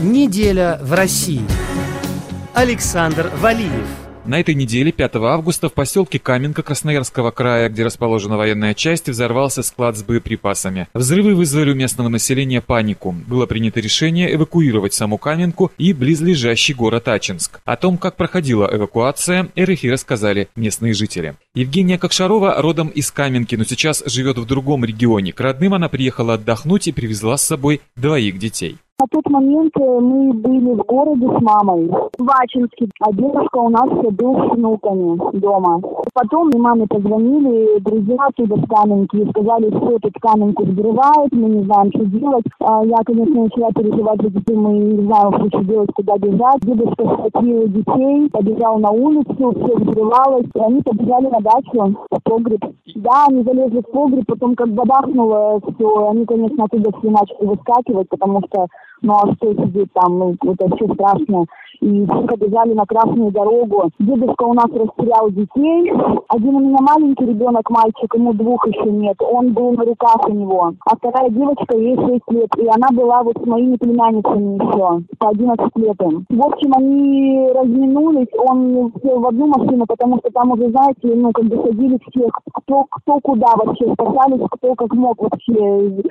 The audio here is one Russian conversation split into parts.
Неделя в России. Александр Валиев. На этой неделе, 5 августа, в поселке Каменка Красноярского края, где расположена военная часть, взорвался склад с боеприпасами. Взрывы вызвали у местного населения панику. Было принято решение эвакуировать саму Каменку и близлежащий город Ачинск. О том, как проходила эвакуация, РФИ рассказали местные жители. Евгения Кокшарова родом из Каменки, но сейчас живет в другом регионе. К родным она приехала отдохнуть и привезла с собой двоих детей. На тот момент э, мы были в городе с мамой, в Ачинске, а дедушка у нас был с внуками дома. Потом мне маме позвонили друзья оттуда с Каменки и сказали, что тут Каменку взрывает, мы не знаем, что делать. А я, конечно, начала переживать за детей, мы не знаем, что делать, куда бежать. Дедушка схватил детей, побежал на улицу, все взрывалось, они побежали на дачу, в погреб. Да, они залезли в погреб, потом как бабахнуло все, они, конечно, оттуда все начали выскакивать, потому что ну а что сидеть там, ну, это вообще страшно. И все побежали на красную дорогу. Дедушка у нас растерял детей. Один у меня маленький ребенок, мальчик, ему двух еще нет. Он был на руках у него. А вторая девочка, ей 6 лет. И она была вот с моими племянницами еще, по 11 лет им. В общем, они разминулись. Он сел в одну машину, потому что там уже, знаете, ну, как бы садились всех, кто, кто куда вообще, спасались, кто как мог вообще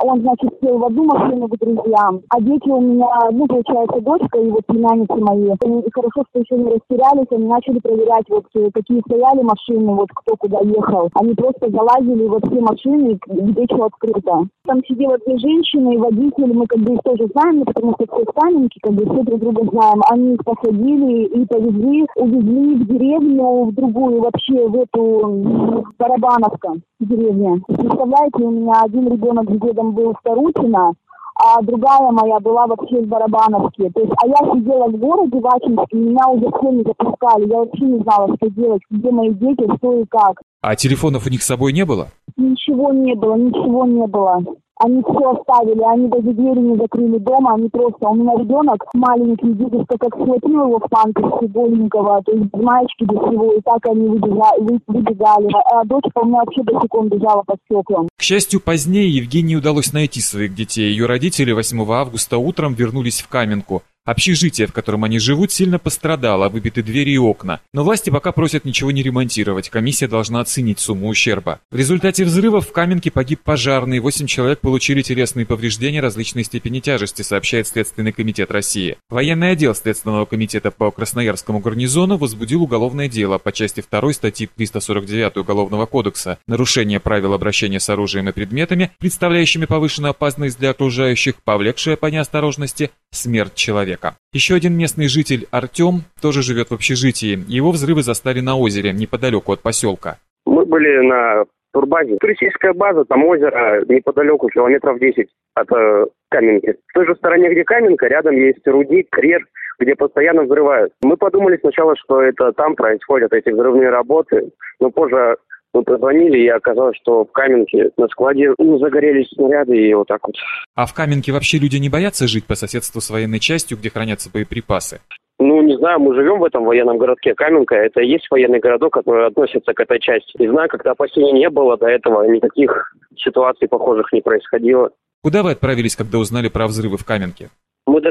он, значит, сел в одну машину к друзьям, а дети у меня, ну, получается, дочка и вот племянницы мои. Они хорошо, что еще не растерялись, они начали проверять, вот, э, какие стояли машины, вот, кто куда ехал. Они просто залазили во все машины, где что открыто. Там сидело две женщины и водитель, мы как бы их тоже знаем, потому что все каменки, как бы все друг друга знаем. Они их посадили и повезли, увезли в деревню, в другую вообще, в эту Барабановка деревня. Представляете, у меня один ребенок с дедом был Старутина, а другая моя была вообще из Барабановки. То есть, а я сидела в городе в Ачинске, меня уже все не запускали. Я вообще не знала, что делать, где мои дети, что и как. А телефонов у них с собой не было? Ничего не было, ничего не было. Они все оставили, они даже двери не закрыли дома, они просто... У меня ребенок маленький, дедушка как схватил его в памперсе голенького, то есть без маечки, без всего, и так они выбегали, выбегали. А дочка у меня вообще босиком бежала по стеклам. К счастью, позднее Евгении удалось найти своих детей. Ее родители 8 августа утром вернулись в Каменку. Общежитие, в котором они живут, сильно пострадало, выбиты двери и окна. Но власти пока просят ничего не ремонтировать, комиссия должна оценить сумму ущерба. В результате взрывов в Каменке погиб пожарный, 8 человек получили телесные повреждения различной степени тяжести, сообщает Следственный комитет России. Военный отдел Следственного комитета по Красноярскому гарнизону возбудил уголовное дело по части 2 статьи 349 Уголовного кодекса «Нарушение правил обращения с оружием и предметами, представляющими повышенную опасность для окружающих, повлекшее по неосторожности смерть человека. Еще один местный житель Артем тоже живет в общежитии. Его взрывы застали на озере, неподалеку от поселка. Мы были на турбазе. Туристическая база, там озеро неподалеку, километров 10 от э, Каменки. В той же стороне, где Каменка, рядом есть рудник, крер, где постоянно взрывают. Мы подумали сначала, что это там происходят эти взрывные работы, но позже мы позвонили, и оказалось, что в Каменке на складе ну, загорелись снаряды, и вот так вот. А в Каменке вообще люди не боятся жить по соседству с военной частью, где хранятся боеприпасы? Ну, не знаю, мы живем в этом военном городке Каменка. Это и есть военный городок, который относится к этой части. Не знаю, когда опасений не было до этого, никаких ситуаций похожих не происходило. Куда вы отправились, когда узнали про взрывы в Каменке?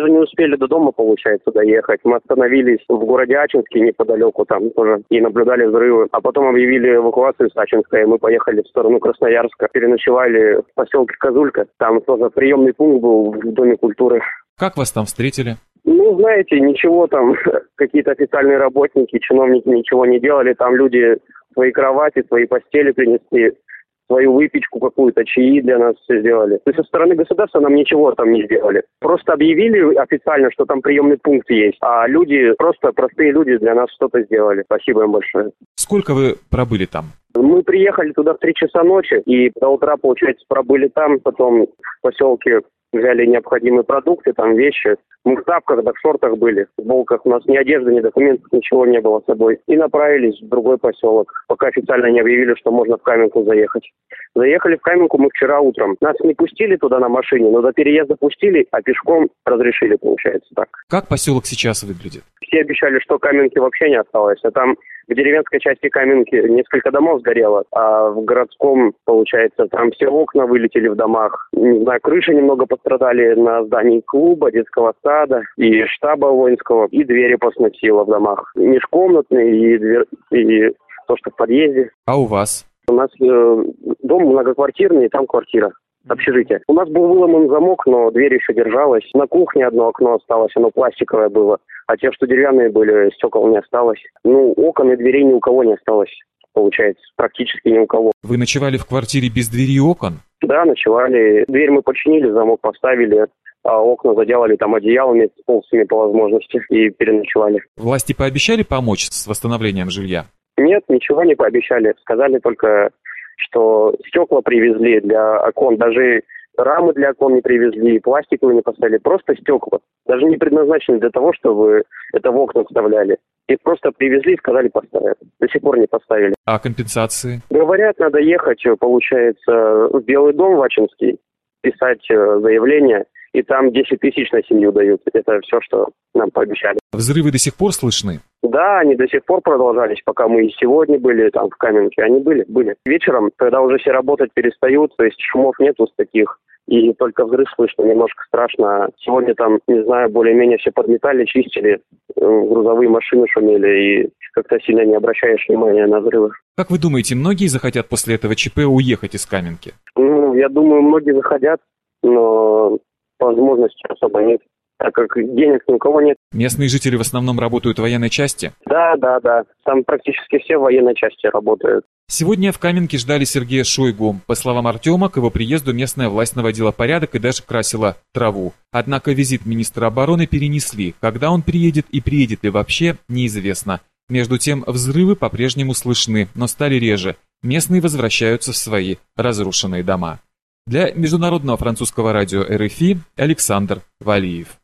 Даже не успели до дома, получается, доехать. Мы остановились в городе Ачинске неподалеку там тоже и наблюдали взрывы. А потом объявили эвакуацию с Ачинска, и мы поехали в сторону Красноярска. Переночевали в поселке Козулька. Там тоже приемный пункт был в Доме культуры. Как вас там встретили? Ну, знаете, ничего там, какие-то официальные работники, чиновники ничего не делали. Там люди свои кровати, свои постели принесли свою выпечку какую-то, чаи для нас все сделали. То есть со стороны государства нам ничего там не сделали. Просто объявили официально, что там приемный пункт есть, а люди, просто простые люди для нас что-то сделали. Спасибо им большое. Сколько вы пробыли там? Мы приехали туда в три часа ночи и до утра, получается, пробыли там, потом в поселке взяли необходимые продукты, там вещи. Мы в тапках, да в шортах были, в футболках. У нас ни одежды, ни документов, ничего не было с собой. И направились в другой поселок, пока официально не объявили, что можно в Каменку заехать. Заехали в Каменку мы вчера утром. Нас не пустили туда на машине, но до переезда пустили, а пешком разрешили, получается так. Как поселок сейчас выглядит? Все обещали, что Каменки вообще не осталось, а там В деревенской части Каменки несколько домов сгорело, а в городском, получается, там все окна вылетели в домах. Не знаю, крыши немного пострадали на здании клуба, детского сада и штаба воинского, и двери посносило в домах. Межкомнатные и, дверь, и то, что в подъезде. А у вас? У нас э, дом многоквартирный, и там квартира общежитие. У нас был выломан замок, но дверь еще держалась. На кухне одно окно осталось, оно пластиковое было. А те, что деревянные были, стекол не осталось. Ну, окон и дверей ни у кого не осталось, получается. Практически ни у кого. Вы ночевали в квартире без двери и окон? Да, ночевали. Дверь мы починили, замок поставили а окна заделали там одеялами, полосами по возможности и переночевали. Власти пообещали помочь с восстановлением жилья? Нет, ничего не пообещали. Сказали только что стекла привезли для окон, даже рамы для окон не привезли, пластиковые не поставили, просто стекла. Даже не предназначены для того, чтобы это в окна вставляли. Их просто привезли и сказали поставят. До сих пор не поставили. А компенсации? Говорят, надо ехать, получается, в Белый дом в Ачинский, писать э, заявление – и там 10 тысяч на семью дают. Это все, что нам пообещали. Взрывы до сих пор слышны? Да, они до сих пор продолжались, пока мы и сегодня были там в Каменке. Они были, были. Вечером, когда уже все работать перестают, то есть шумов нету с таких, и только взрыв слышно, немножко страшно. Сегодня там, не знаю, более-менее все подметали, чистили, э, грузовые машины шумели, и как-то сильно не обращаешь внимания на взрывы. Как вы думаете, многие захотят после этого ЧП уехать из Каменки? Ну, я думаю, многие захотят, но возможности особо нет, так как денег ни у кого нет. Местные жители в основном работают в военной части? Да, да, да. Там практически все в военной части работают. Сегодня в Каменке ждали Сергея Шойгу. По словам Артема, к его приезду местная власть наводила порядок и даже красила траву. Однако визит министра обороны перенесли. Когда он приедет и приедет ли вообще, неизвестно. Между тем, взрывы по-прежнему слышны, но стали реже. Местные возвращаются в свои разрушенные дома. Для международного французского радио РФИ Александр Валиев.